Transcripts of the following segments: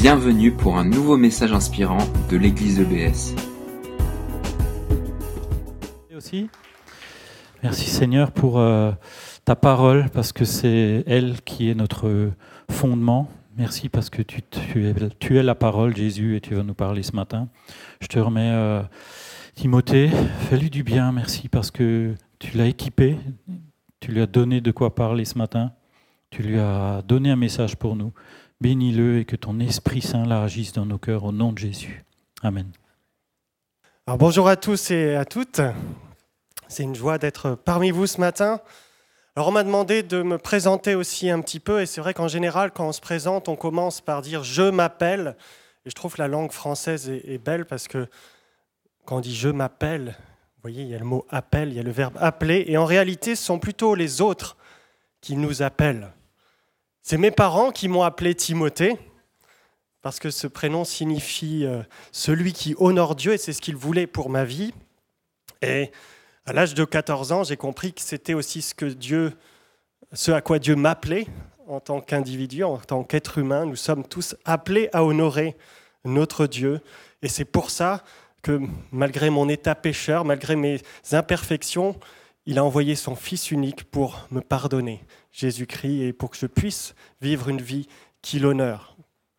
Bienvenue pour un nouveau message inspirant de l'église EBS. Aussi. Merci Seigneur pour euh, ta parole parce que c'est elle qui est notre fondement. Merci parce que tu, es, la parole Jésus et tu vas nous parler ce matin. Je te remets euh, Timothée, fais-lui du bien, merci parce que tu l'as équipé, tu lui as donné de quoi parler ce matin, tu lui as donné un message pour nous. Bénis-le et que ton Esprit Saint là agisse dans nos cœurs au nom de Jésus. Amen. Alors bonjour à tous et à toutes. C'est une joie d'être parmi vous ce matin. Alors on m'a demandé de me présenter aussi un petit peu et c'est vrai qu'en général quand on se présente on commence par dire je m'appelle et je trouve que la langue française est, belle parce que quand on dit je m'appelle, vous voyez il y a le mot appel, il y a le verbe appeler et en réalité ce sont plutôt les autres qui nous appellent. C'est mes parents qui m'ont appelé Timothée, parce que ce prénom signifie euh, celui qui honore Dieu, et c'est ce qu'il voulait pour ma vie. Et à l'âge de 14 ans, j'ai compris que c'était aussi ce, que Dieu, ce à quoi Dieu m'appelait en tant qu'individu, en tant qu'être humain. Nous sommes tous appelés à honorer notre Dieu. Et c'est pour ça que malgré mon état pécheur, malgré mes imperfections, il a envoyé son Fils unique pour me pardonner, Jésus-Christ, et pour que je puisse vivre une vie qui l'honore.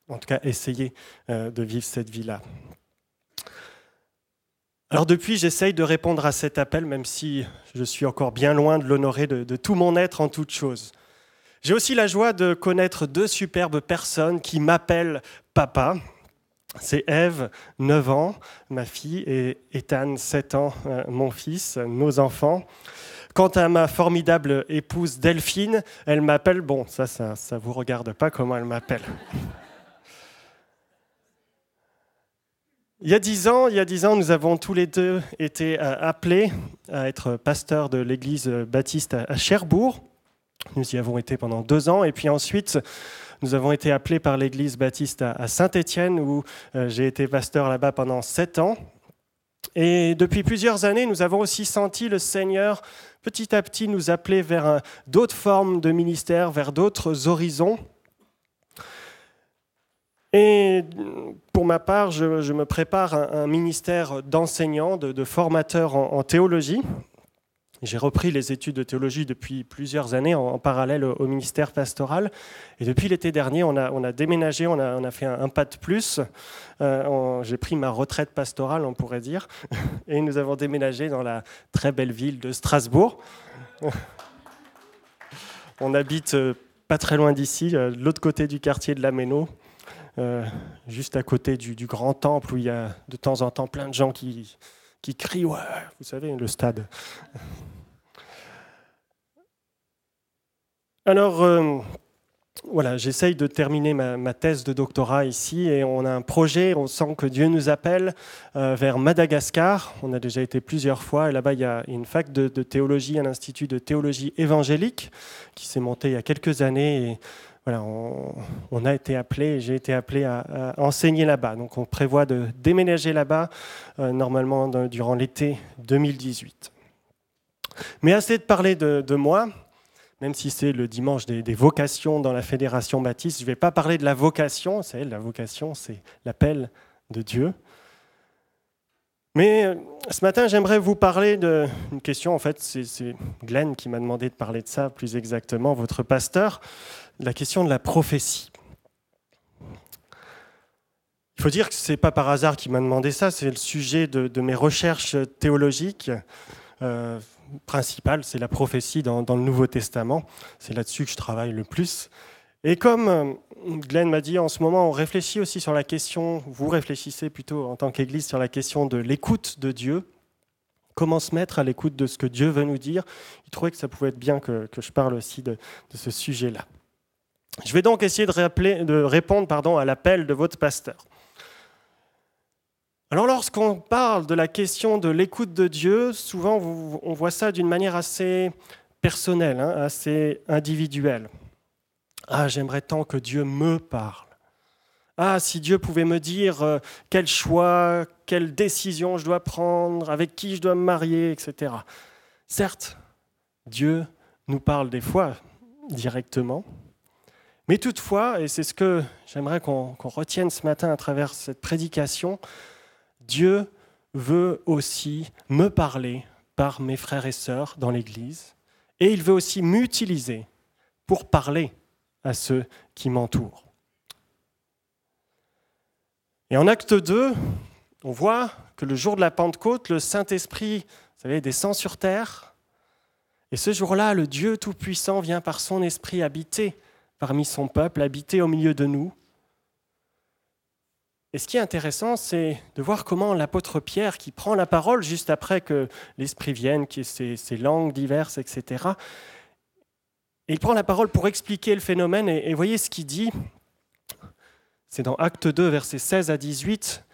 En tout cas, essayer euh, de vivre cette vie-là. Alors depuis, j'essaye de répondre à cet appel, même si je suis encore bien loin de l'honorer de, de, tout mon être en toute chose. J'ai aussi la joie de connaître deux superbes personnes qui m'appellent papa. C'est Eve, 9 ans, ma fille, et Ethan, 7 ans, euh, mon fils, nos enfants. Quant à ma formidable épouse Delphine, elle m'appelle, bon, ça, ça ne vous regarde pas comment elle m'appelle. Il y a dix ans, il y a dix ans, nous avons tous les deux été euh, appelés à être pasteurs de l'église baptiste à Cherbourg. Nous y avons été pendant deux ans, et puis ensuite, nous avons été appelés par l'église baptiste à Saint-Étienne, où euh, j'ai été pasteur là-bas pendant sept ans. Et depuis plusieurs années, nous avons aussi senti le Seigneur petit à petit nous appeler vers d'autres formes de ministère, vers d'autres horizons. Et pour ma part, je, me prépare un, ministère d'enseignant, de, formateur en théologie. J'ai repris les études de théologie depuis plusieurs années en, parallèle au, ministère pastoral. Et depuis l'été dernier, on a, déménagé, on a, fait un, pas de plus. Euh, J'ai pris ma retraite pastorale, on pourrait dire. Et nous avons déménagé dans la très belle ville de Strasbourg. on habite euh, pas très loin d'ici, euh, de l'autre côté du quartier de la Méno. Juste à côté du, grand temple où il y a de temps en temps plein de gens qui, qui crient, vous savez, le stade. Alors, euh, voilà, j'essaye de terminer ma, thèse de doctorat ici et on a un projet, on sent que Dieu nous appelle euh, vers Madagascar. On a déjà été plusieurs fois et là-bas il y a une fac de, théologie, un institut de théologie évangélique qui s'est monté il y a quelques années voilà, on, a été appelé, j'ai été appelé à, enseigner là-bas. Donc on prévoit de déménager là-bas euh, normalement durant l'été 2018. Mais assez de parler de moi même si c'est le dimanche des, vocations dans la Fédération baptiste, je ne vais pas parler de la vocation, c'est la vocation, c'est l'appel de Dieu. Mais euh, ce matin, j'aimerais vous parler d'une question, en fait, c'est Glenn qui m'a demandé de parler de ça plus exactement, votre pasteur, la question de la prophétie. Il faut dire que ce n'est pas par hasard qu'il m'a demandé ça, c'est le sujet de, mes recherches théologiques. Euh, principal, c'est la prophétie dans, le Nouveau Testament. C'est là-dessus que je travaille le plus. Et comme euh, Glenn m'a dit, en ce moment, on réfléchit aussi sur la question, vous réfléchissez plutôt en tant qu'Église sur la question de l'écoute de Dieu. Comment se mettre à l'écoute de ce que Dieu veut nous dire? Il trouvait que ça pouvait être bien que, je parle aussi de, ce sujet-là. Je vais donc essayer de, répondre à l'appel de votre pasteur. Alors lorsqu'on parle de la question de l'écoute de Dieu, souvent on voit ça d'une manière assez personnelle, hein, assez individuelle. Ah, j'aimerais tant que Dieu me parle. Ah, si Dieu pouvait me dire euh, quel choix, quelle décision je dois prendre, avec qui je dois me marier, etc. Certes, Dieu nous parle des fois directement, Mais toutefois, et c'est ce que j'aimerais qu'on retienne ce matin à travers cette prédication, Dieu veut aussi me parler par mes frères et sœurs dans l'Église, et il veut aussi m'utiliser pour parler à ceux qui m'entourent. Et en acte 2, on voit que le jour de la Pentecôte, le Saint-Esprit, descend sur terre. Et ce jour-là, le Dieu Tout-Puissant vient par son Esprit habiter parmi son peuple, habiter au milieu de nous. Et ce qui est intéressant, c'est de voir comment l'apôtre Pierre, qui prend la parole juste après que l'Esprit vienne, qui ses, ses langues diverses, etc., il prend la parole pour expliquer le phénomène. Et, et voyez ce qu'il dit. C'est dans Acte 2, versets 16 à 18.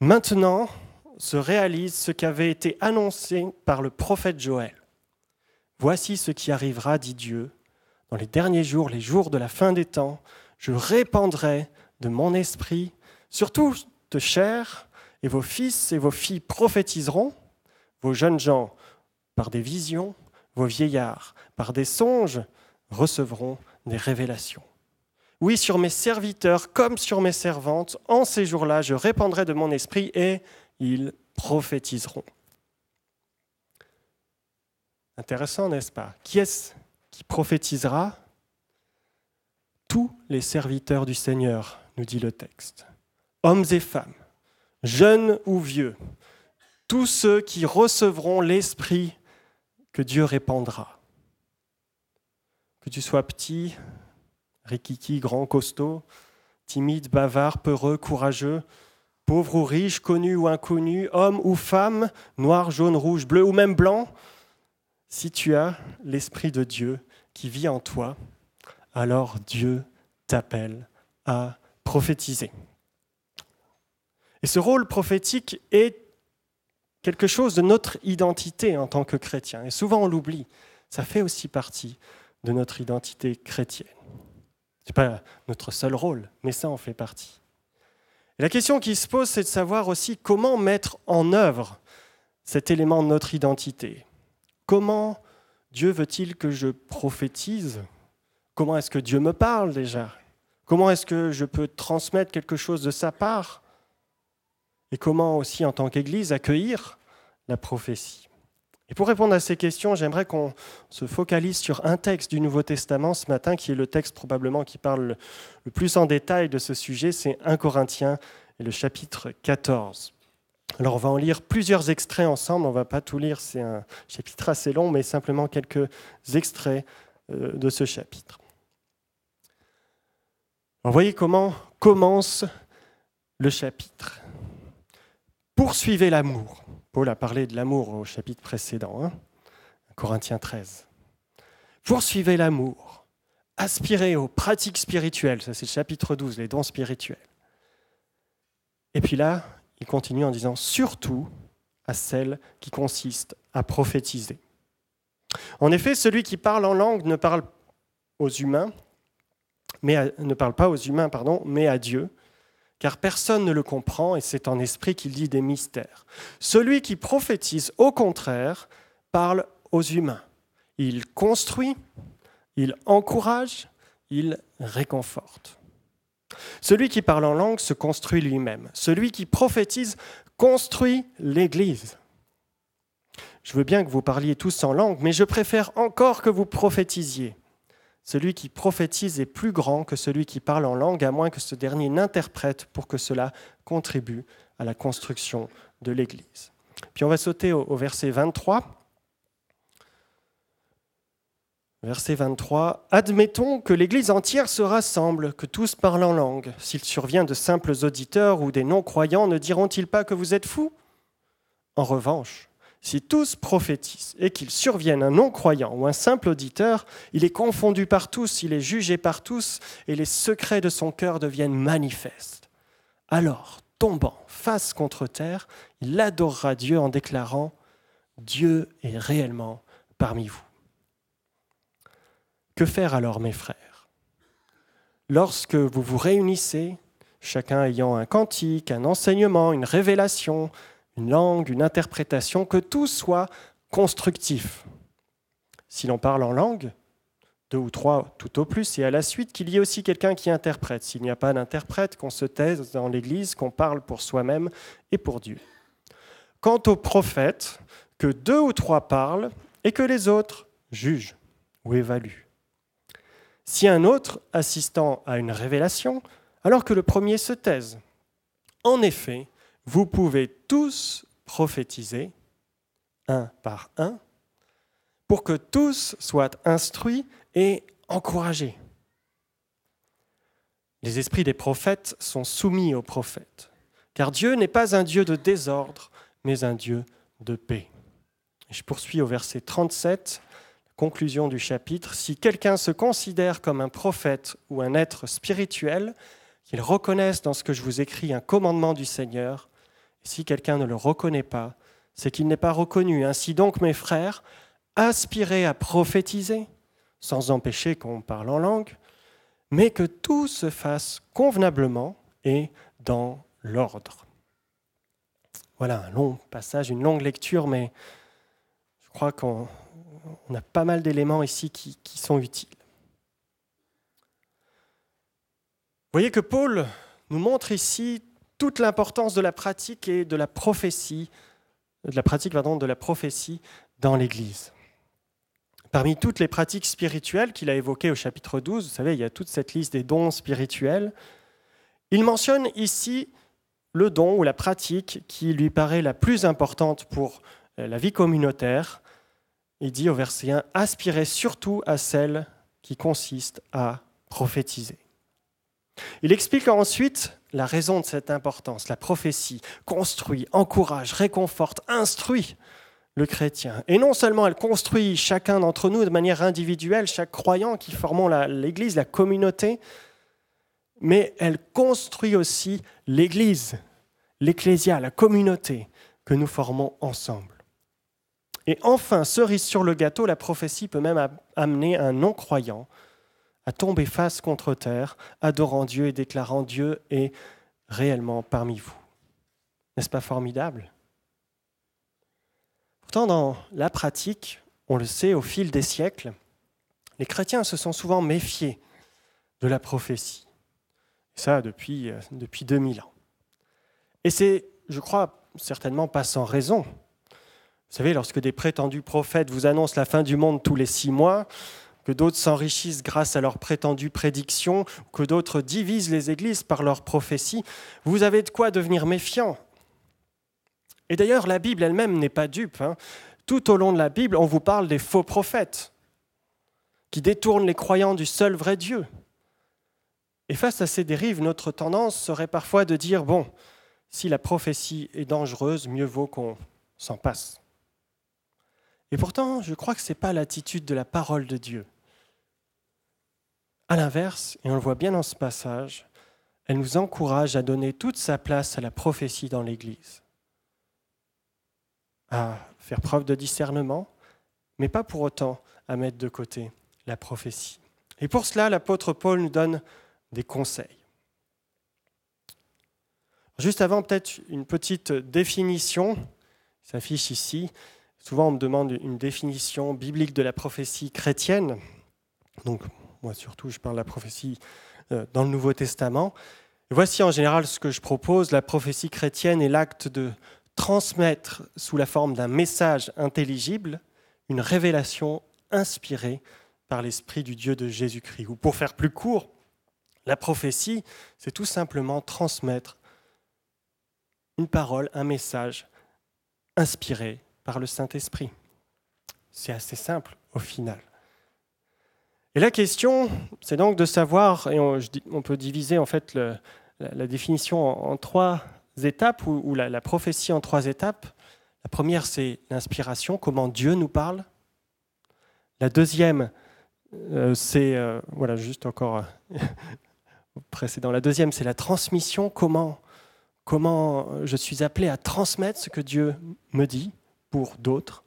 Maintenant se réalise ce qui avait été annoncé par le prophète Joël. Voici ce qui arrivera, dit Dieu. Dans les derniers jours, les jours de la fin des temps, je répandrai de mon esprit sur toute chair, et vos fils et vos filles prophétiseront, vos jeunes gens par des visions, vos vieillards par des songes recevront des révélations. Oui, sur mes serviteurs comme sur mes servantes, en ces jours-là, je répandrai de mon esprit et ils prophétiseront. Intéressant, n'est-ce pas? Qui est-ce qui prophétisera Tous les serviteurs du Seigneur, nous dit le texte hommes et femmes, jeunes ou vieux, tous ceux qui recevront l'Esprit que Dieu répandra. Que tu sois petit, rikiki, grand, costaud, timide, bavard, peureux, courageux, pauvre ou riche, connu ou inconnu, homme ou femme, noir, jaune, rouge, bleu ou même blanc, si tu as l'Esprit de Dieu qui vit en toi, alors Dieu t'appelle à prophétiser. Et ce rôle prophétique est quelque chose de notre identité en tant que chrétien. Et souvent on l'oublie. Ça fait aussi partie de notre identité chrétienne. Ce n'est pas notre seul rôle, mais ça en fait partie. Et la question qui se pose, c'est de savoir aussi comment mettre en œuvre cet élément de notre identité. Comment Dieu veut-il que je prophétise? Comment est-ce que Dieu me parle déjà? Comment est-ce que je peux transmettre quelque chose de sa part? Et comment aussi en tant qu'Église accueillir la prophétie? Et pour répondre à ces questions, j'aimerais qu'on se focalise sur un texte du Nouveau Testament ce matin, qui est le texte probablement qui parle le plus en détail de ce sujet, c'est 1 Corinthiens et le chapitre 14. Alors on va en lire plusieurs extraits ensemble, on ne va pas tout lire, c'est un chapitre assez long, mais simplement quelques extraits euh, de ce chapitre. Vous voyez comment commence le chapitre. Poursuivez l'amour. Paul a parlé de l'amour au chapitre précédent, hein, Corinthiens 13. Poursuivez l'amour. Aspirez aux pratiques spirituelles. Ça, c'est le chapitre 12, les dons spirituels. Et puis là, il continue en disant surtout à celles qui consistent à prophétiser. En effet, celui qui parle en langue ne parle aux humains, ne parle pas aux humains, pardon, mais à Dieu, car personne ne le comprend et c'est en esprit qu'il dit des mystères. Celui qui prophétise, au contraire, parle aux humains. Il construit, il encourage, il réconforte. Celui qui parle en langue se construit lui-même. Celui qui prophétise construit l'Église. Je veux bien que vous parliez tous en langue, mais je préfère encore que vous prophétisiez. Celui qui prophétise est plus grand que celui qui parle en langue, à moins que ce dernier n'interprète pour que cela contribue à la construction de l'Église. Puis on va sauter au, verset 23. Verset 23. Admettons que l'Église entière se rassemble, que tous parlent en langue. S'il survient de simples auditeurs ou des non-croyants, ne diront-ils pas que vous êtes fous? En revanche, si tous prophétisent et qu'il survienne un non-croyant ou un simple auditeur, il est confondu par tous, il est jugé par tous, et les secrets de son cœur deviennent manifestes. Alors, tombant face contre terre, il adorera Dieu en déclarant Dieu est réellement parmi vous. Que faire alors, mes frères? Lorsque vous vous réunissez, chacun ayant un cantique, un enseignement, une révélation, une langue, une interprétation, que tout soit constructif. Si l'on parle en langue, deux ou trois tout au plus, et à la suite qu'il y ait aussi quelqu'un qui interprète. S'il n'y a pas d'interprète, qu'on se taise dans l'Église, qu'on parle pour soi-même et pour Dieu. Quant aux prophètes, que deux ou trois parlent et que les autres jugent ou évaluent. Si un autre assistant à une révélation, alors que le premier se taise. En effet, vous pouvez tous prophétiser, un par un, pour que tous soient instruits et encouragés. Les esprits des prophètes sont soumis aux prophètes, car Dieu n'est pas un Dieu de désordre, mais un Dieu de paix. Je poursuis au verset 37, conclusion du chapitre. Si quelqu'un se considère comme un prophète ou un être spirituel, qu'il reconnaisse dans ce que je vous écris un commandement du Seigneur. Si quelqu'un ne le reconnaît pas, c'est qu'il n'est pas reconnu. Ainsi donc, mes frères, aspirez à prophétiser, sans empêcher qu'on parle en langue, mais que tout se fasse convenablement et dans l'ordre. Voilà un long passage, une longue lecture, mais je crois qu'on a pas mal d'éléments ici qui, sont utiles. Vous voyez que Paul nous montre ici toute l'importance de la pratique et de la prophétie, de la pratique pardon, de la prophétie dans l'Église. Parmi toutes les pratiques spirituelles qu'il a évoquées au chapitre 12, vous savez, il y a toute cette liste des dons spirituels. Il mentionne ici le don ou la pratique qui lui paraît la plus importante pour la vie communautaire. Il dit au verset 1, aspirez surtout à celle qui consiste à prophétiser. Il explique ensuite la raison de cette importance. La prophétie construit, encourage, réconforte, instruit le chrétien. Et non seulement elle construit chacun d'entre nous de manière individuelle, chaque croyant qui formons l'Église, la communauté, mais elle construit aussi l'Église, l'Ecclésia, la communauté que nous formons ensemble. Et enfin, cerise sur le gâteau, la prophétie peut même amener un non-croyant à tomber face contre terre, adorant Dieu et déclarant Dieu est réellement parmi vous. N'est-ce pas formidable? Pourtant, dans la pratique, on le sait, au fil des siècles, les chrétiens se sont souvent méfiés de la prophétie. Ça depuis, euh, depuis 2000 ans. Et c'est, je crois, certainement pas sans raison. Vous savez, lorsque des prétendus prophètes vous annoncent la fin du monde tous les six mois, que d'autres s'enrichissent grâce à leurs prétendues prédictions, que d'autres divisent les églises par leurs prophéties, vous avez de quoi devenir méfiant. Et d'ailleurs, la Bible elle-même n'est pas dupe. Hein. Tout au long de la Bible, on vous parle des faux prophètes qui détournent les croyants du seul vrai Dieu. Et face à ces dérives, notre tendance serait parfois de dire, bon, si la prophétie est dangereuse, mieux vaut qu'on s'en passe. Et pourtant, je crois que ce n'est pas l'attitude de la parole de Dieu. À l'inverse, et on le voit bien dans ce passage, elle nous encourage à donner toute sa place à la prophétie dans l'Église, à faire preuve de discernement, mais pas pour autant à mettre de côté la prophétie. Et pour cela, l'apôtre Paul nous donne des conseils. Juste avant, peut-être une petite définition, s'affiche ici. Souvent, on me demande une définition biblique de la prophétie chrétienne. Donc, moi surtout, je parle de la prophétie euh, dans le Nouveau Testament. voici en général ce que je propose. La prophétie chrétienne est l'acte de transmettre sous la forme d'un message intelligible une révélation inspirée par l'Esprit du Dieu de Jésus-Christ. Ou pour faire plus court, la prophétie, c'est tout simplement transmettre une parole, un message inspiré par le Saint-Esprit. C'est assez simple au final. Et la question, c'est donc de savoir, et on, peut diviser en fait la, définition en, trois étapes, ou, la, prophétie en trois étapes. La première, c'est l'inspiration, comment Dieu nous parle. La deuxième, euh, c'est, euh, voilà, juste encore euh, précédent. La deuxième, c'est la transmission, comment, comment je suis appelé à transmettre ce que Dieu me dit pour d'autres.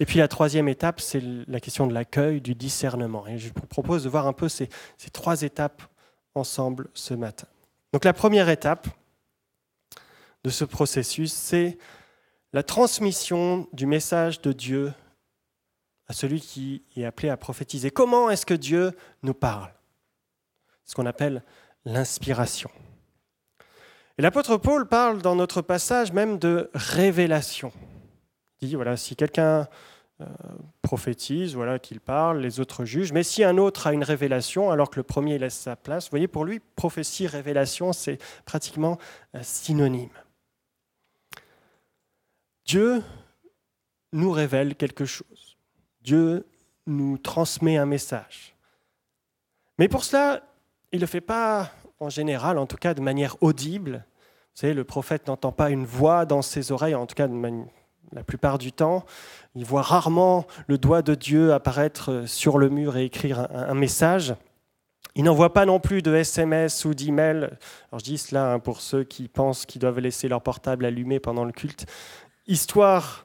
Et puis la troisième étape, c'est la question de l'accueil, du discernement. Et je vous propose de voir un peu ces, ces trois étapes ensemble ce matin. Donc la première étape de ce processus, c'est la transmission du message de Dieu à celui qui est appelé à prophétiser. Comment est-ce que Dieu nous parle? Ce qu'on appelle l'inspiration. Et l'apôtre Paul parle dans notre passage même de révélation. Dit, voilà, si quelqu'un euh, prophétise, voilà, qu'il parle, les autres jugent, mais si un autre a une révélation, alors que le premier laisse sa place, vous voyez, pour lui, prophétie, révélation, c'est pratiquement euh, synonyme. Dieu nous révèle quelque chose. Dieu nous transmet un message. Mais pour cela, il ne le fait pas en général, en tout cas de manière audible. Vous savez, le prophète n'entend pas une voix dans ses oreilles, en tout cas la plupart du temps. Il voit rarement le doigt de Dieu apparaître sur le mur et écrire un, message. Il n'envoie pas non plus de SMS ou d'email. Alors je dis cela hein, pour ceux qui pensent qu'ils doivent laisser leur portable allumé pendant le culte, histoire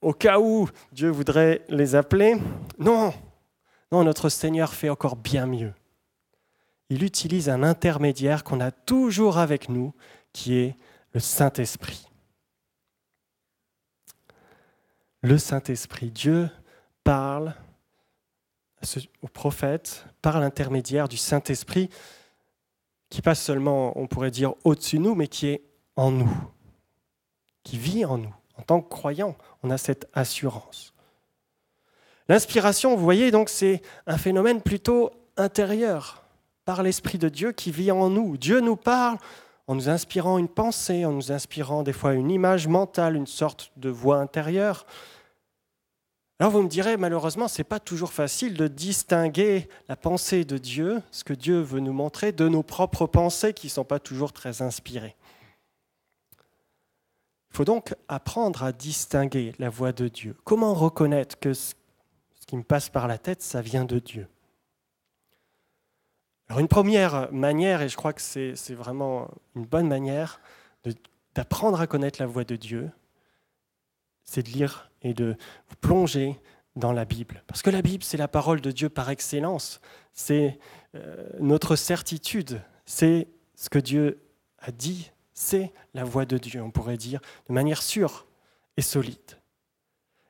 au cas où Dieu voudrait les appeler. Non, non, notre Seigneur fait encore bien mieux. Il utilise un intermédiaire qu'on a toujours avec nous, qui est le Saint-Esprit. Le Saint-Esprit, Dieu parle au prophète par l'intermédiaire du Saint-Esprit, qui passe seulement, on pourrait dire, au-dessus de nous, mais qui est en nous, qui vit en nous. En tant que croyant, on a cette assurance. L'inspiration, vous voyez, donc c'est un phénomène plutôt intérieur, par l'Esprit de Dieu qui vit en nous. Dieu nous parle en nous inspirant une pensée, en nous inspirant des fois une image mentale, une sorte de voix intérieure. Alors vous me direz, malheureusement, ce n'est pas toujours facile de distinguer la pensée de Dieu, ce que Dieu veut nous montrer, de nos propres pensées qui ne sont pas toujours très inspirées. Il faut donc apprendre à distinguer la voix de Dieu. Comment reconnaître que ce qui me passe par la tête, ça vient de Dieu? Alors une première manière, et je crois que c'est vraiment une bonne manière d'apprendre à connaître la voix de Dieu, c'est de lire et de vous plonger dans la Bible. Parce que la Bible, c'est la parole de Dieu par excellence. C'est euh, notre certitude. C'est ce que Dieu a dit c'est la voix de Dieu, on pourrait dire, de manière sûre et solide.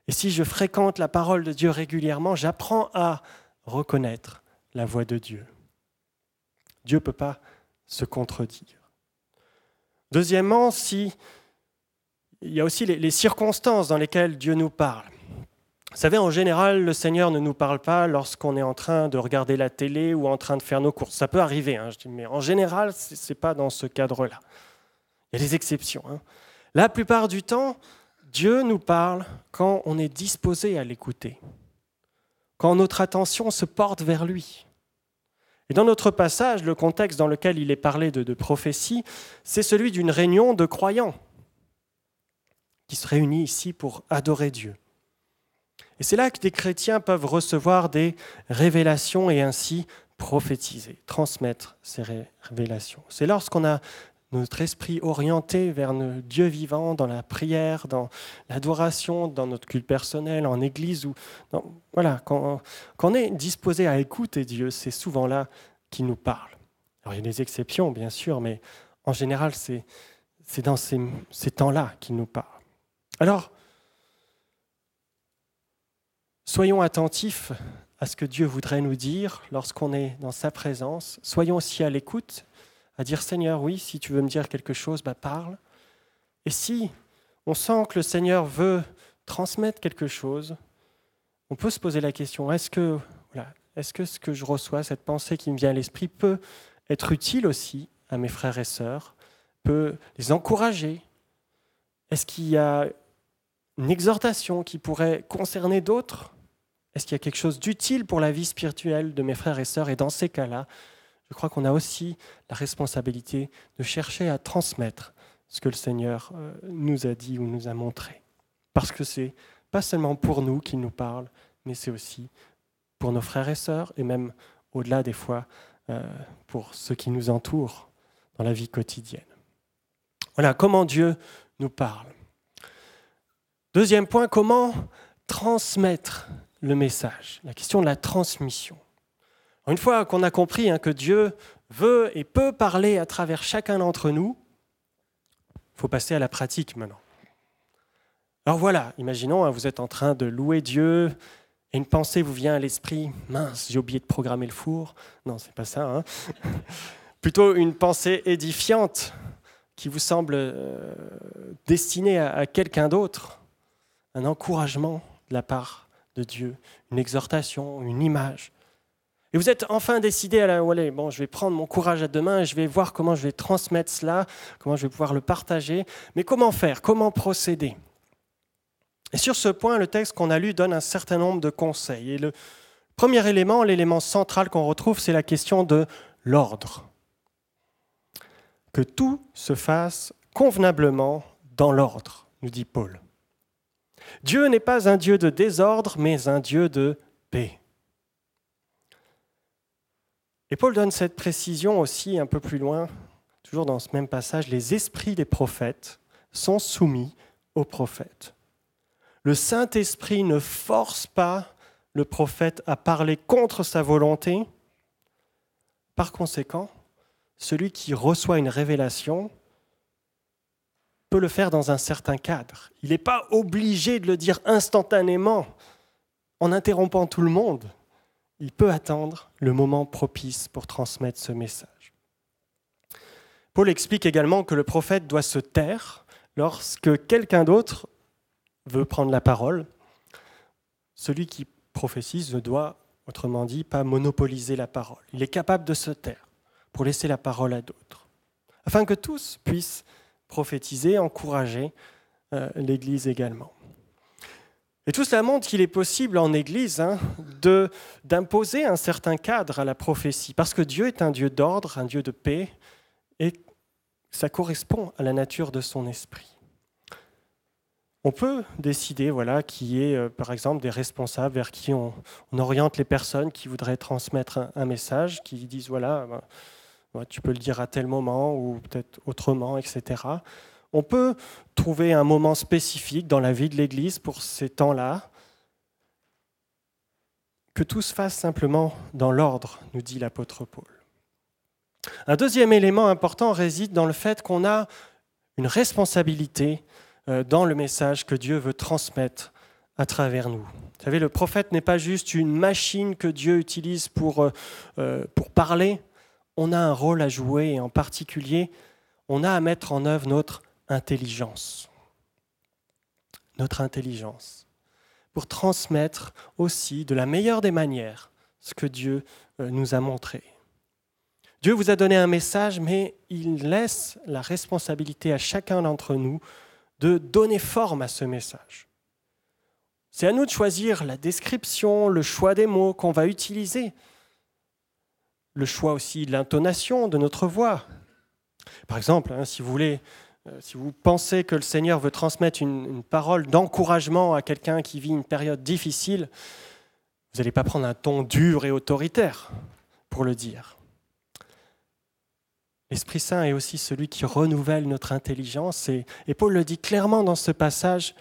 Et si je fréquente la parole de Dieu régulièrement, j'apprends à reconnaître la voix de Dieu. Dieu ne peut pas se contredire. Deuxièmement, si, il y a aussi les, circonstances dans lesquelles Dieu nous parle. Vous savez, en général, le Seigneur ne nous parle pas lorsqu'on est en train de regarder la télé ou en train de faire nos courses. Ça peut arriver, hein, mais en général, ce n'est pas dans ce cadre-là. Il y a des exceptions. Hein. La plupart du temps, Dieu nous parle quand on est disposé à l'écouter, quand notre attention se porte vers lui. Et dans notre passage, le contexte dans lequel il est parlé de, de prophétie, c'est celui d'une réunion de croyants qui se réunissent ici pour adorer Dieu. Et c'est là que des chrétiens peuvent recevoir des révélations et ainsi prophétiser, transmettre ces révélations. C'est lorsqu'on a notre esprit orienté vers Dieu vivant dans la prière, dans l'adoration, dans notre culte personnel, en église. Ou, voilà, quand, on est disposé à écouter Dieu, c'est souvent là qu'il nous parle. Alors il y a des exceptions, bien sûr, mais en général, c'est dans ces temps-là qu'il nous parle. Alors, soyons attentifs à ce que Dieu voudrait nous dire lorsqu'on est dans sa présence. Soyons aussi à l'écoute à dire Seigneur, oui, si tu veux me dire quelque chose, bah, parle. Et si on sent que le Seigneur veut transmettre quelque chose, on peut se poser la question est-ce que, voilà, est-ce que ce que je reçois, cette pensée qui me vient à l'esprit, peut être utile aussi à mes frères et sœurs, peut les encourager? Est-ce qu'il y a une exhortation qui pourrait concerner d'autres Est-ce qu'il y a quelque chose d'utile pour la vie spirituelle de mes frères et sœurs? Et dans ces cas-là, je crois qu'on a aussi la responsabilité de chercher à transmettre ce que le Seigneur euh, nous a dit ou nous a montré. Parce que c'est pas seulement pour nous qu'il nous parle, mais c'est aussi pour nos frères et sœurs, et même au-delà des fois euh, pour ceux qui nous entourent dans la vie quotidienne. Voilà comment Dieu nous parle. Deuxième point, comment transmettre le message? La question de la transmission. Une fois qu'on a compris hein, que Dieu veut et peut parler à travers chacun d'entre nous, il faut passer à la pratique maintenant. Alors voilà, imaginons, hein, vous êtes en train de louer Dieu, et une pensée vous vient à l'esprit, mince, j'ai oublié de programmer le four. Non, c'est pas ça. Hein. Plutôt une pensée édifiante qui vous semble euh, destinée à, quelqu'un d'autre, un encouragement de la part de Dieu, une exhortation, une image. Et vous êtes enfin décidé à la, allez, bon, je vais prendre mon courage à deux mains et je vais voir comment je vais transmettre cela, comment je vais pouvoir le partager. Mais comment faire? Comment procéder? Et sur ce point, le texte qu'on a lu donne un certain nombre de conseils. Et le premier élément, l'élément central qu'on retrouve, c'est la question de l'ordre. Que tout se fasse convenablement dans l'ordre, nous dit Paul. Dieu n'est pas un Dieu de désordre, mais un Dieu de paix. Et Paul donne cette précision aussi un peu plus loin, toujours dans ce même passage, les esprits des prophètes sont soumis aux prophètes. Le Saint-Esprit ne force pas le prophète à parler contre sa volonté. Par conséquent, celui qui reçoit une révélation peut le faire dans un certain cadre. Il n'est pas obligé de le dire instantanément en interrompant tout le monde. Il peut attendre le moment propice pour transmettre ce message. Paul explique également que le prophète doit se taire lorsque quelqu'un d'autre veut prendre la parole, celui qui prophétise ne doit, autrement dit, pas monopoliser la parole. Il est capable de se taire pour laisser la parole à d'autres, afin que tous puissent prophétiser, encourager euh, l'Église également. Et tout cela montre qu'il est possible en Église hein, d'imposer un certain cadre à la prophétie, parce que Dieu est un Dieu d'ordre, un Dieu de paix, et ça correspond à la nature de son esprit on peut décider voilà, qui est, euh, par exemple, des responsables vers qui on, oriente les personnes qui voudraient transmettre un, message, qui disent voilà, ben, tu peux le dire à tel moment ou peut-être autrement, etc. On peut trouver un moment spécifique dans la vie de l'Église pour ces temps-là. Que tout se fasse simplement dans l'ordre, nous dit l'apôtre Paul. Un deuxième élément important réside dans le fait qu'on a une responsabilité euh, dans le message que Dieu veut transmettre à travers nous. Vous savez, le prophète n'est pas juste une machine que Dieu utilise pour, euh, euh, pour parler. On a un rôle à jouer et en particulier, on a à mettre en œuvre notre intelligence. Notre intelligence. Pour transmettre aussi de la meilleure des manières ce que Dieu nous a montré. Dieu vous a donné un message, mais il laisse la responsabilité à chacun d'entre nous de donner forme à ce message. C'est à nous de choisir la description, le choix des mots qu'on va utiliser, le choix aussi de l'intonation de notre voix. Par exemple, hein, si vous voulez, euh, si vous pensez que le Seigneur veut transmettre une, une parole d'encouragement à quelqu'un qui vit une période difficile, vous n'allez pas prendre un ton dur et autoritaire pour le dire. L'Esprit Saint est aussi celui qui renouvelle notre intelligence. Et, Paul le dit clairement dans ce passage,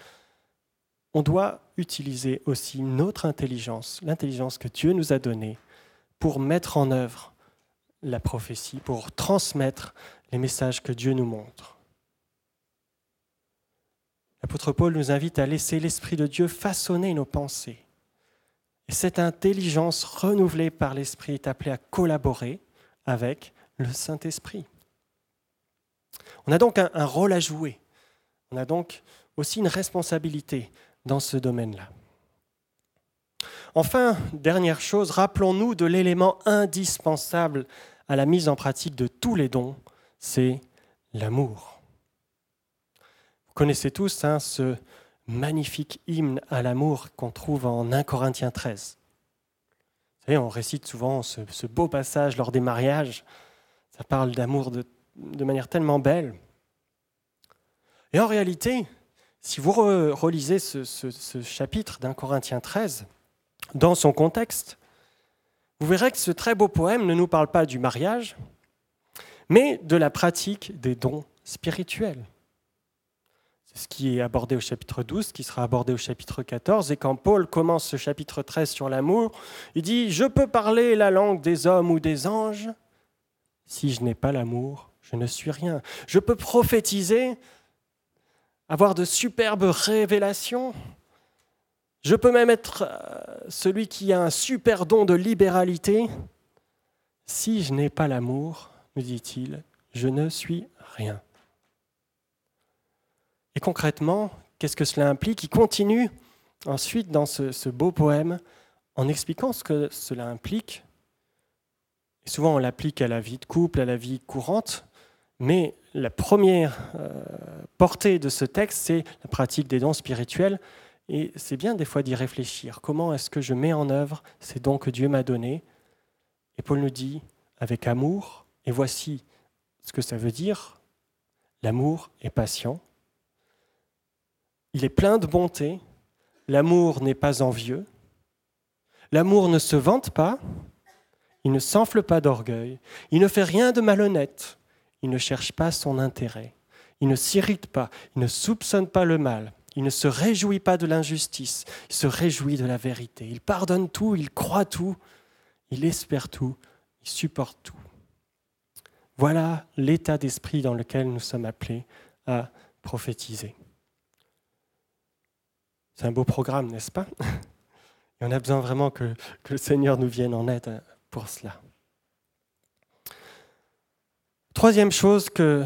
on doit utiliser aussi notre intelligence, l'intelligence que Dieu nous a donnée, pour mettre en œuvre la prophétie, pour transmettre les messages que Dieu nous montre. L'apôtre Paul nous invite à laisser l'Esprit de Dieu façonner nos pensées. Et cette intelligence renouvelée par l'Esprit est appelée à collaborer avec le Saint-Esprit. On a donc un, rôle à jouer. On a donc aussi une responsabilité dans ce domaine-là. Enfin, dernière chose, rappelons-nous de l'élément indispensable à la mise en pratique de tous les dons, c'est l'amour. Vous connaissez tous hein, ce magnifique hymne à l'amour qu'on trouve en 1 Corinthiens 13. Vous savez, on récite souvent ce beau passage lors des mariages ça parle d'amour de, manière tellement belle. Et en réalité, si vous relisez ce, chapitre d'un Corinthiens 13, dans son contexte, vous verrez que ce très beau poème ne nous parle pas du mariage, mais de la pratique des dons spirituels. C'est ce qui est abordé au chapitre 12, qui sera abordé au chapitre 14. Et quand Paul commence ce chapitre 13 sur l'amour, il dit, Je peux parler la langue des hommes ou des anges, si je n'ai pas l'amour, je ne suis rien. Je peux prophétiser, avoir de superbes révélations. Je peux même être euh, celui qui a un super don de libéralité. Si je n'ai pas l'amour, me dit-il, je ne suis rien. Et concrètement, qu'est-ce que cela implique? Il continue ensuite dans ce, beau poème en expliquant ce que cela implique. Souvent, on l'applique à la vie de couple, à la vie courante, mais la première euh, portée de ce texte, c'est la pratique des dons spirituels. Et c'est bien des fois d'y réfléchir. Comment est-ce que je mets en œuvre ces dons que Dieu m'a donnés? Et Paul nous dit, avec amour, et voici ce que ça veut dire, l'amour est patient, il est plein de bonté, l'amour n'est pas envieux, l'amour ne se vante pas, il ne s'enfle pas d'orgueil, il ne fait rien de malhonnête, il ne cherche pas son intérêt, il ne s'irrite pas, il ne soupçonne pas le mal, il ne se réjouit pas de l'injustice, il se réjouit de la vérité, il pardonne tout, il croit tout, il espère tout, il supporte tout. Voilà l'état d'esprit dans lequel nous sommes appelés à prophétiser. C'est un beau programme, n'est-ce pas? Et on a besoin vraiment que, que, le Seigneur nous vienne en aide pour cela. Troisième chose que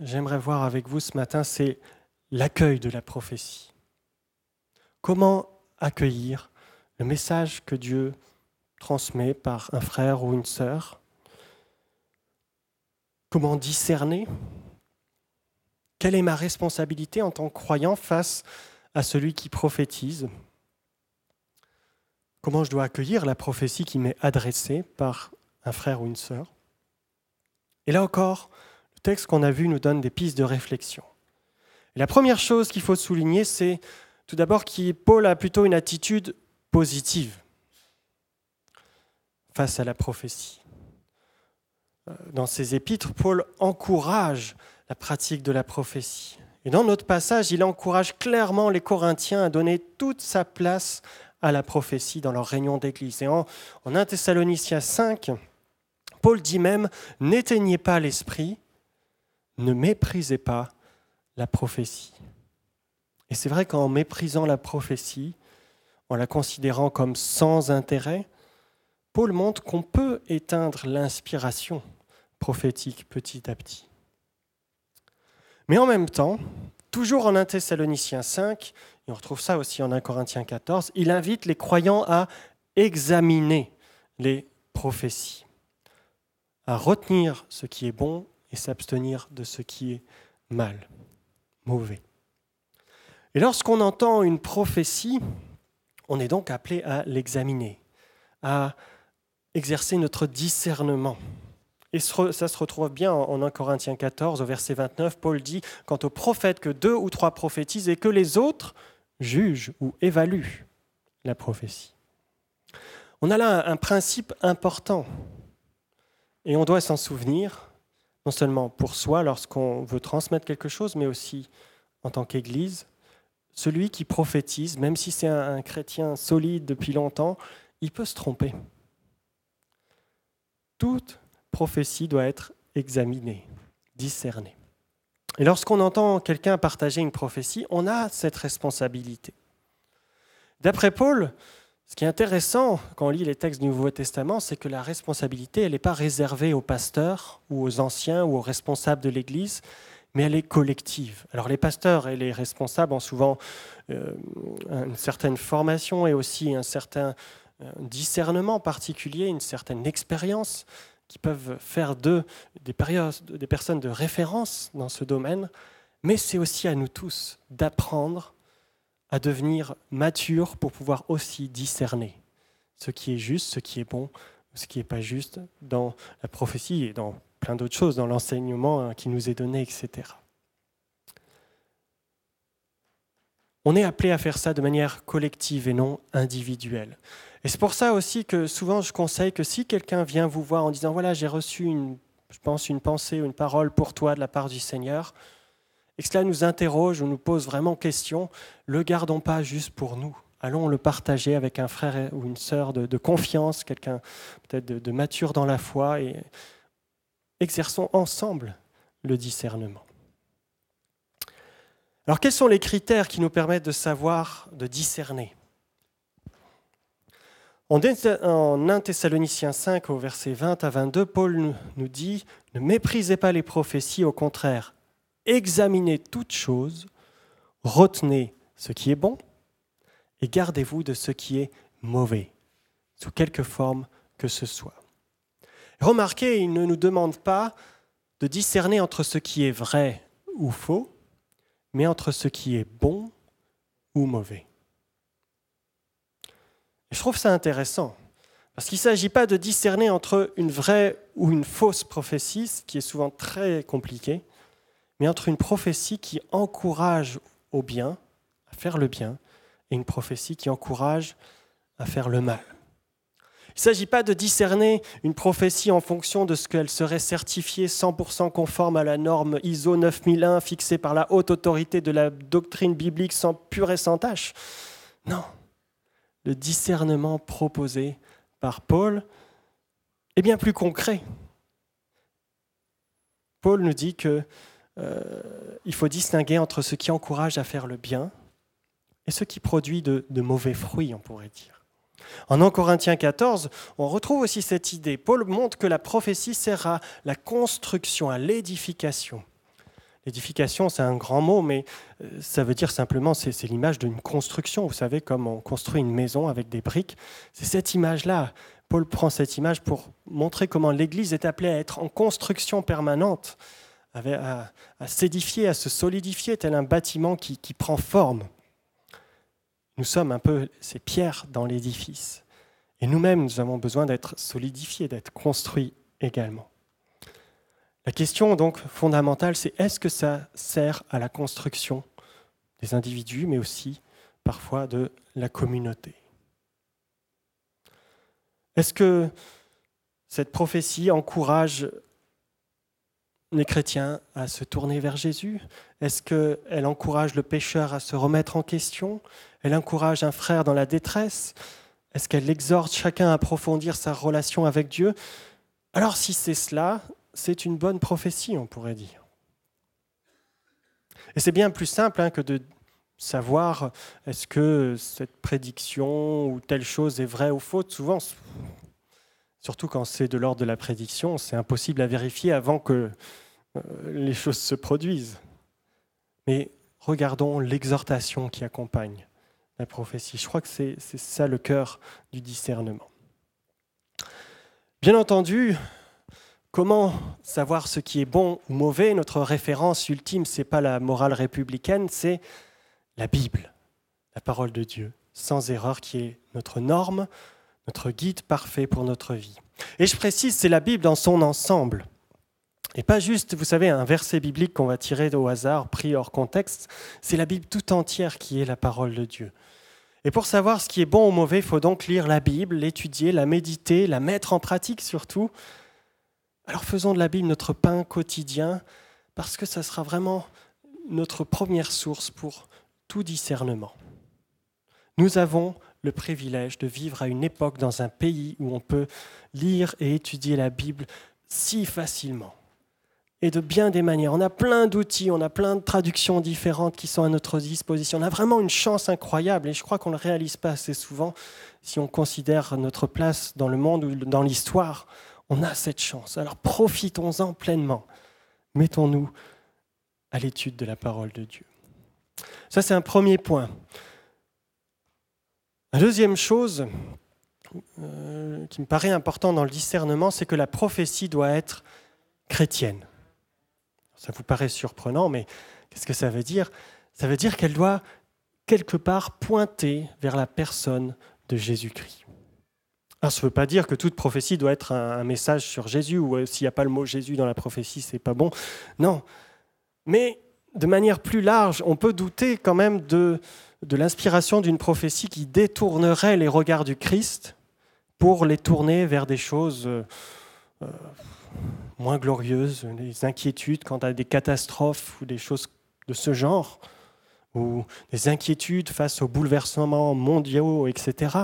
j'aimerais voir avec vous ce matin, c'est l'accueil de la prophétie. Comment accueillir le message que Dieu transmet par un frère ou une sœur? Comment discerner? Quelle est ma responsabilité en tant que croyant face à celui qui prophétise? Comment je dois accueillir la prophétie qui m'est adressée par un frère ou une sœur? Et là encore, le texte qu'on a vu nous donne des pistes de réflexion. La première chose qu'il faut souligner, c'est tout d'abord que Paul a plutôt une attitude positive face à la prophétie. Euh, dans ses épîtres, Paul encourage la pratique de la prophétie. Et dans notre passage, il encourage clairement les Corinthiens à donner toute sa place à la prophétie dans leur réunion d'église. Et en, 1 Thessaloniciens 5, Paul dit même, n'éteignez pas l'esprit, ne méprisez pas la prophétie. Et c'est vrai qu'en méprisant la prophétie, en la considérant comme sans intérêt, Paul montre qu'on peut éteindre l'inspiration prophétique petit à petit. Mais en même temps, toujours en 1 Thessaloniciens 5, et on retrouve ça aussi en 1 Corinthiens 14, il invite les croyants à examiner les prophéties, à retenir ce qui est bon et s'abstenir de ce qui est mal, Et lorsqu'on entend une prophétie, on est donc appelé à l'examiner, à exercer notre discernement. Et ça se retrouve bien en 1 Corinthiens 14, au verset 29. Paul dit Quant aux prophètes, que deux ou trois prophétisent et que les autres jugent ou évaluent la prophétie. On a là un principe important et on doit s'en souvenir, non seulement pour soi lorsqu'on veut transmettre quelque chose, mais aussi en tant qu'Église. Celui qui prophétise, même si c'est un chrétien solide depuis longtemps, il peut se tromper toute prophétie doit être examinée, discernée. Et lorsqu'on entend quelqu'un partager une prophétie, on a cette responsabilité. D'après Paul, ce qui est intéressant quand on lit les textes du Nouveau Testament, c'est que la responsabilité, elle n'est pas réservée aux pasteurs ou aux anciens ou aux responsables de l'Église, mais elle est collective. Alors les pasteurs et les responsables ont souvent euh, une certaine formation et aussi un certain un discernement particulier, une certaine expérience qui peuvent faire d'eux des personnes de référence dans ce domaine, mais c'est aussi à nous tous d'apprendre à devenir matures pour pouvoir aussi discerner ce qui est juste, ce qui est bon, ce qui n'est pas juste dans la prophétie et dans plein d'autres choses, dans l'enseignement hein, qui nous est donné, etc. On est appelé à faire ça de manière collective et non individuelle. Et c'est pour ça aussi que souvent je conseille que si quelqu'un vient vous voir en disant voilà j'ai reçu une, je pense une pensée ou une parole pour toi de la part du Seigneur, et cela nous interroge ou nous pose vraiment question, le gardons pas juste pour nous. Allons le partager avec un frère ou une sœur de, confiance, quelqu'un peut-être de, de mature dans la foi, et exerçons ensemble le discernement. Alors quels sont les critères qui nous permettent de savoir, de discerner? En 1 Thessaloniciens 5 au verset 20 à 22, Paul nous dit, ne méprisez pas les prophéties, au contraire, examinez toutes choses, retenez ce qui est bon et gardez-vous de ce qui est mauvais, sous quelque forme que ce soit. Remarquez, il ne nous demande pas de discerner entre ce qui est vrai ou faux, mais entre ce qui est bon ou mauvais. je trouve ça intéressant, parce qu'il ne s'agit pas de discerner entre une vraie ou une fausse prophétie, ce qui est souvent très compliqué, mais entre une prophétie qui encourage au bien, à faire le bien, et une prophétie qui encourage à faire le mal. Il ne s'agit pas de discerner une prophétie en fonction de ce qu'elle serait certifiée 100% conforme à la norme ISO 9001 fixée par la haute autorité de la doctrine biblique sans pur et sans tâche. Non, le discernement proposé par Paul est bien plus concret. Paul nous dit qu'il euh, faut distinguer entre ce qui encourage à faire le bien et ce qui produit de, mauvais fruits, on pourrait dire. En 1 Corinthiens 14, on retrouve aussi cette idée. Paul montre que la prophétie sert à la construction, à l'édification. L'édification, c'est un grand mot, mais euh, ça veut dire simplement, c'est l'image d'une construction. Vous savez, comme on construit une maison avec des briques. C'est cette image-là. Paul prend cette image pour montrer comment l'Église est appelée à être en construction permanente, à, s'édifier, à se solidifier, tel un bâtiment qui prend forme. Nous sommes un peu ces pierres dans l'édifice. Et nous-mêmes, nous avons besoin d'être solidifiés, d'être construits également. La question donc fondamentale, c'est est-ce que ça sert à la construction des individus, mais aussi parfois de la communauté? Est-ce que cette prophétie encourage les chrétiens à se tourner vers Jésus? Est-ce qu'elle encourage le pécheur à se remettre en question? Elle encourage un frère dans la détresse? Est-ce qu'elle exhorte chacun à approfondir sa relation avec Dieu? Alors si c'est cela, c'est une bonne prophétie, on pourrait dire. Et c'est bien plus simple hein, que de savoir est-ce que cette prédiction ou telle chose est vraie ou fausse? Souvent, surtout quand c'est de l'ordre de la prédiction, c'est impossible à vérifier avant que euh, les choses se produisent. Mais regardons l'exhortation qui accompagne la prophétie. Je crois que c'est ça le cœur du discernement. Bien entendu, comment savoir ce qui est bon ou mauvais? Notre référence ultime, ce n'est pas la morale républicaine, c'est la Bible, la parole de Dieu, sans erreur, qui est notre norme, notre guide parfait pour notre vie. Et je précise, c'est la Bible dans son ensemble. Et pas juste, vous savez, un verset biblique qu'on va tirer au hasard, pris hors contexte, c'est la Bible tout entière qui est la parole de Dieu. Et pour savoir ce qui est bon ou mauvais, il faut donc lire la Bible, l'étudier, la méditer, la mettre en pratique surtout. Alors faisons de la Bible notre pain quotidien, parce que ça sera vraiment notre première source pour tout discernement. Nous avons le privilège de vivre à une époque dans un pays où on peut lire et étudier la Bible si facilement et de bien des manières. On a plein d'outils, on a plein de traductions différentes qui sont à notre disposition. On a vraiment une chance incroyable et je crois qu'on ne le réalise pas assez souvent si on considère notre place dans le monde ou dans l'histoire. On a cette chance. Alors profitons-en pleinement. Mettons-nous à l'étude de la parole de Dieu. Ça, c'est un premier point. La deuxième chose euh, qui me paraît important dans le discernement, c'est que la prophétie doit être chrétienne. Ça vous paraît surprenant, mais qu'est-ce que ça veut dire? Ça veut dire qu'elle doit quelque part pointer vers la personne de Jésus-Christ. Alors, ça ne veut pas dire que toute prophétie doit être un, message sur Jésus, ou euh, s'il n'y a pas le mot Jésus dans la prophétie, c'est pas bon. Non. Mais de manière plus large, on peut douter quand même de, l'inspiration d'une prophétie qui détournerait les regards du Christ pour les tourner vers des choses euh, euh, moins glorieuses, des inquiétudes quant à des catastrophes ou des choses de ce genre, ou des inquiétudes face aux bouleversements mondiaux, etc.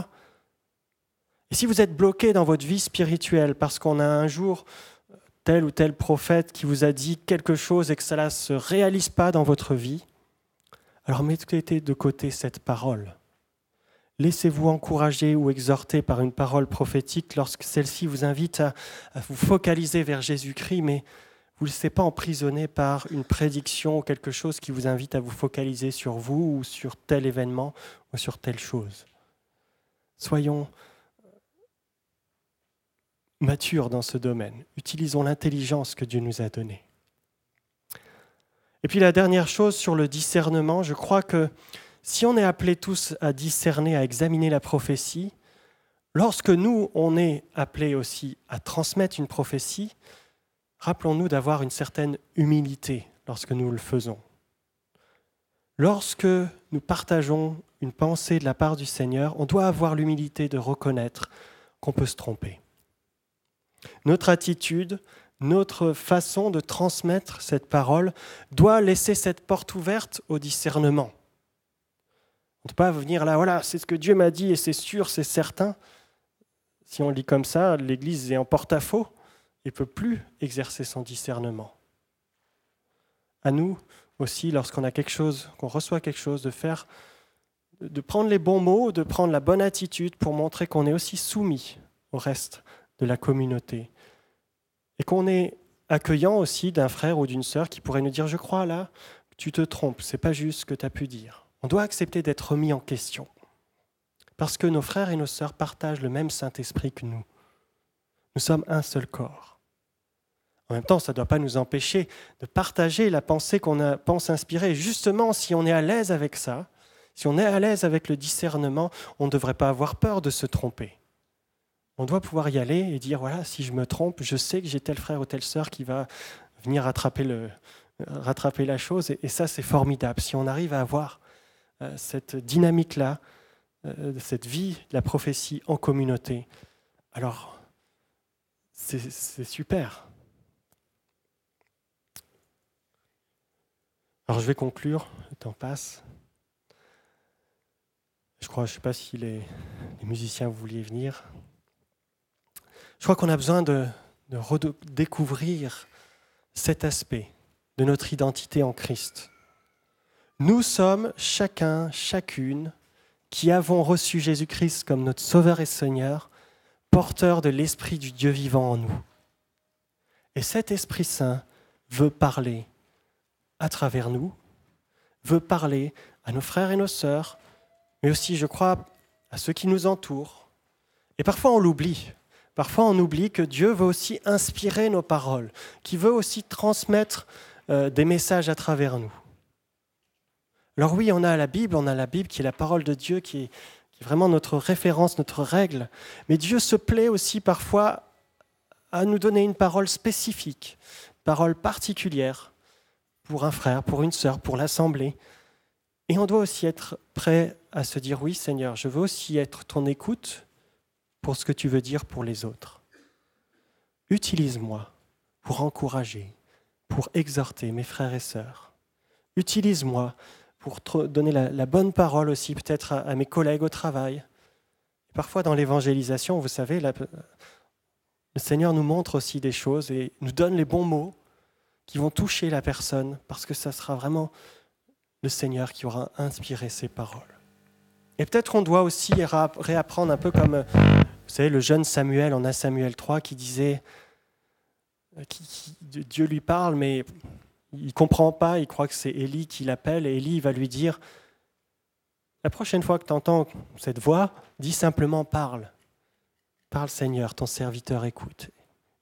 Et si vous êtes bloqué dans votre vie spirituelle parce qu'on a un jour tel ou tel prophète qui vous a dit quelque chose et que cela ne se réalise pas dans votre vie, alors mettez de côté cette parole Laissez-vous encourager ou exhorter par une parole prophétique lorsque celle-ci vous invite à, vous focaliser vers Jésus-Christ, mais vous ne laissez pas emprisonner par une prédiction ou quelque chose qui vous invite à vous focaliser sur vous ou sur tel événement ou sur telle chose. Soyons matures dans ce domaine. Utilisons l'intelligence que Dieu nous a donnée. Et puis la dernière chose sur le discernement, je crois que si on est appelés tous à discerner, à examiner la prophétie, lorsque nous, on est appelés aussi à transmettre une prophétie, rappelons-nous d'avoir une certaine humilité lorsque nous le faisons. Lorsque nous partageons une pensée de la part du Seigneur, on doit avoir l'humilité de reconnaître qu'on peut se tromper. Notre attitude, notre façon de transmettre cette parole doit laisser cette porte ouverte au discernement. On ne peut pas venir là, voilà, c'est ce que Dieu m'a dit et c'est sûr, c'est certain. Si on lit comme ça, l'Église est en porte-à-faux et ne peut plus exercer son discernement. À nous aussi, lorsqu'on a quelque chose, qu'on reçoit quelque chose, de faire, de prendre les bons mots, de prendre la bonne attitude pour montrer qu'on est aussi soumis au reste de la communauté. Et qu'on est accueillant aussi d'un frère ou d'une sœur qui pourrait nous dire Je crois là, tu te trompes, c'est pas juste ce que tu as pu dire. On doit accepter d'être remis en question. Parce que nos frères et nos sœurs partagent le même Saint-Esprit que nous. Nous sommes un seul corps. En même temps, ça ne doit pas nous empêcher de partager la pensée qu'on pense inspirer. Justement, si on est à l'aise avec ça, si on est à l'aise avec le discernement, on ne devrait pas avoir peur de se tromper. On doit pouvoir y aller et dire, voilà, si je me trompe, je sais que j'ai tel frère ou telle sœur qui va venir rattraper, la chose. Et, ça, c'est formidable. Si on arrive à avoir euh, cette dynamique-là, euh, cette vie de la prophétie en communauté, alors c'est super. Alors je vais conclure, le temps passe. Je crois, je ne sais pas si les, musiciens vouliez venir. Je crois qu'on a besoin de, redécouvrir cet aspect de notre identité en Christ. Nous sommes chacun, chacune, qui avons reçu Jésus-Christ comme notre Sauveur et Seigneur, porteurs de l'Esprit du Dieu vivant en nous. Et cet Esprit Saint veut parler à travers nous, veut parler à nos frères et nos sœurs, mais aussi, je crois, à ceux qui nous entourent. Et parfois on l'oublie. Parfois on oublie que Dieu veut aussi inspirer nos paroles, qu'il veut aussi transmettre euh, des messages à travers nous. Alors oui, on a la Bible, on a la Bible qui est la parole de Dieu, qui est, vraiment notre référence, notre règle. Mais Dieu se plaît aussi parfois à nous donner une parole spécifique, une parole particulière pour un frère, pour une sœur, pour l'assemblée. Et on doit aussi être prêt à se dire, oui Seigneur, je veux aussi être ton écoute pour ce que tu veux dire pour les autres. Utilise-moi pour encourager, pour exhorter mes frères et sœurs. Utilise-moi pour donner la, bonne parole aussi peut-être à, mes collègues au travail. Parfois dans l'évangélisation, vous savez, le Seigneur nous montre aussi des choses et nous donne les bons mots qui vont toucher la personne parce que ça sera vraiment le Seigneur qui aura inspiré ces paroles. Et peut-être qu'on doit aussi réapprendre un peu comme, vous savez, le jeune Samuel en 1 Samuel 3 qui disait, qui, Dieu lui parle, mais il ne comprend pas, il croit que c'est Élie qui l'appelle, et Élie va lui dire, la prochaine fois que tu entends cette voix, dis simplement parle. Parle Seigneur, ton serviteur écoute.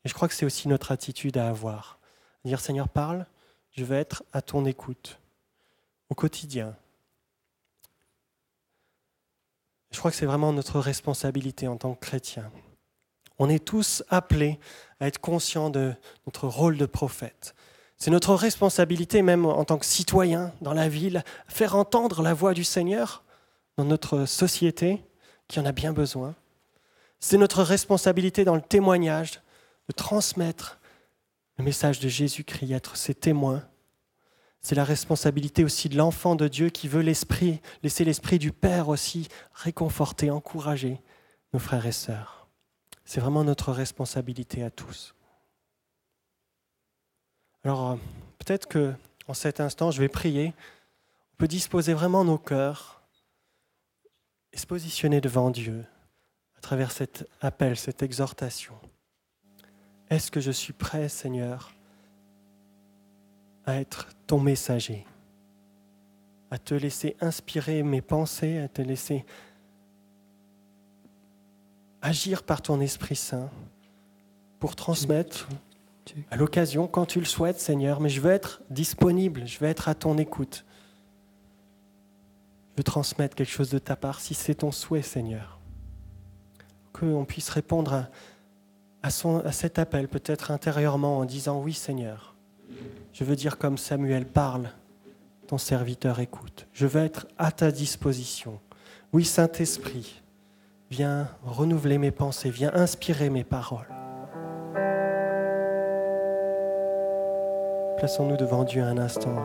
Et je crois que c'est aussi notre attitude à avoir. Dire Seigneur, parle, je veux être à ton écoute au quotidien. Je crois que c'est vraiment notre responsabilité en tant que chrétien. On est tous appelés à être conscients de notre rôle de prophète. C'est notre responsabilité, même en tant que citoyen dans la ville, faire entendre la voix du Seigneur dans notre société qui en a bien besoin. C'est notre responsabilité dans le témoignage de transmettre le message de Jésus-Christ, être ses témoins. C'est la responsabilité aussi de l'enfant de Dieu qui veut l'esprit, laisser l'esprit du Père aussi réconforter, encourager nos frères et sœurs. C'est vraiment notre responsabilité à tous. Alors, euh, peut-être que en cet instant, je vais prier. On peut disposer vraiment nos cœurs et se positionner devant Dieu à travers cet appel, cette exhortation. Est-ce que je suis prêt, Seigneur, à être ton messager, à te laisser inspirer mes pensées, à te laisser agir par ton Esprit Saint pour transmettre à l'occasion, quand tu le souhaites, Seigneur, mais je veux être disponible, je veux être à ton écoute. Je veux transmettre quelque chose de ta part si c'est ton souhait, Seigneur. Qu'on puisse répondre à, à, son, à cet appel, peut-être intérieurement, en disant Oui, Seigneur. Je veux dire comme Samuel parle, ton serviteur écoute. Je veux être à ta disposition. Oui, Saint-Esprit, viens renouveler mes pensées, viens inspirer mes paroles. Plaçons-nous devant Dieu un instant.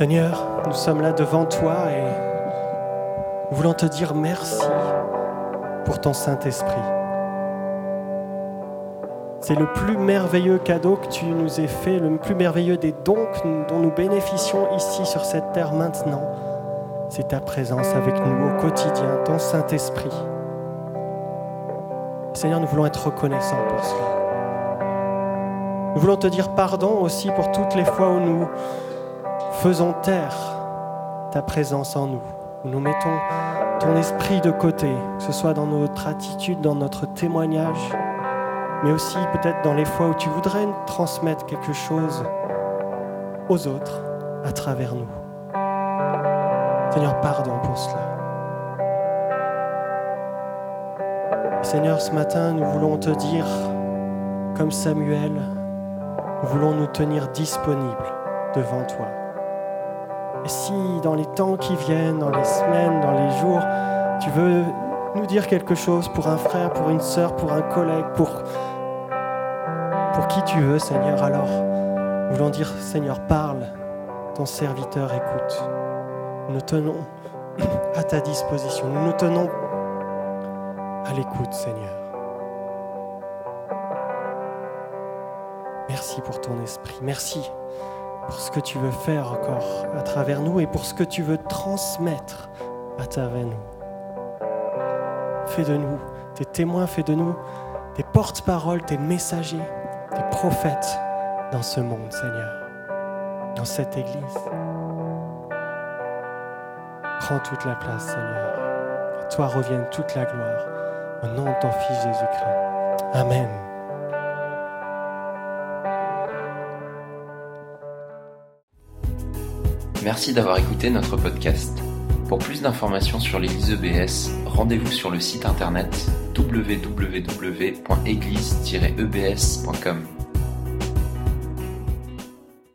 Seigneur, nous sommes là devant toi et nous voulons te dire merci pour ton Saint-Esprit. C'est le plus merveilleux cadeau que tu nous aies fait, le plus merveilleux des dons dont nous bénéficions ici sur cette terre maintenant. C'est ta présence avec nous au quotidien, ton Saint-Esprit. Seigneur, nous voulons être reconnaissants pour cela. Nous voulons te dire pardon aussi pour toutes les fois où nous faisons taire ta présence en nous, nous mettons ton esprit de côté, que ce soit dans notre attitude, dans notre témoignage, mais aussi peut-être dans les fois où tu voudrais transmettre quelque chose aux autres à travers nous. Seigneur, pardon pour cela. Seigneur, ce matin, nous voulons te dire, comme Samuel, nous voulons nous tenir disponibles devant toi. Et si dans les temps qui viennent, dans les semaines, dans les jours, tu veux nous dire quelque chose pour un frère, pour une sœur, pour un collègue, pour, pour qui tu veux, Seigneur, alors nous voulons dire, Seigneur, parle, ton serviteur écoute. Nous tenons à ta disposition, nous nous tenons à l'écoute, Seigneur. Merci pour ton esprit, merci pour ce que tu veux faire encore à travers nous et pour ce que tu veux transmettre à travers nous. Fais de nous tes témoins, fais de nous tes porte-paroles, tes messagers, tes prophètes dans ce monde, Seigneur, dans cette Église. Prends toute la place, Seigneur. À toi revienne toute la gloire. Au nom de ton Fils Jésus-Christ. Amen. Merci d'avoir écouté notre podcast. Pour plus d'informations sur l'Église EBS, rendez-vous sur le site internet www.église-ebs.com.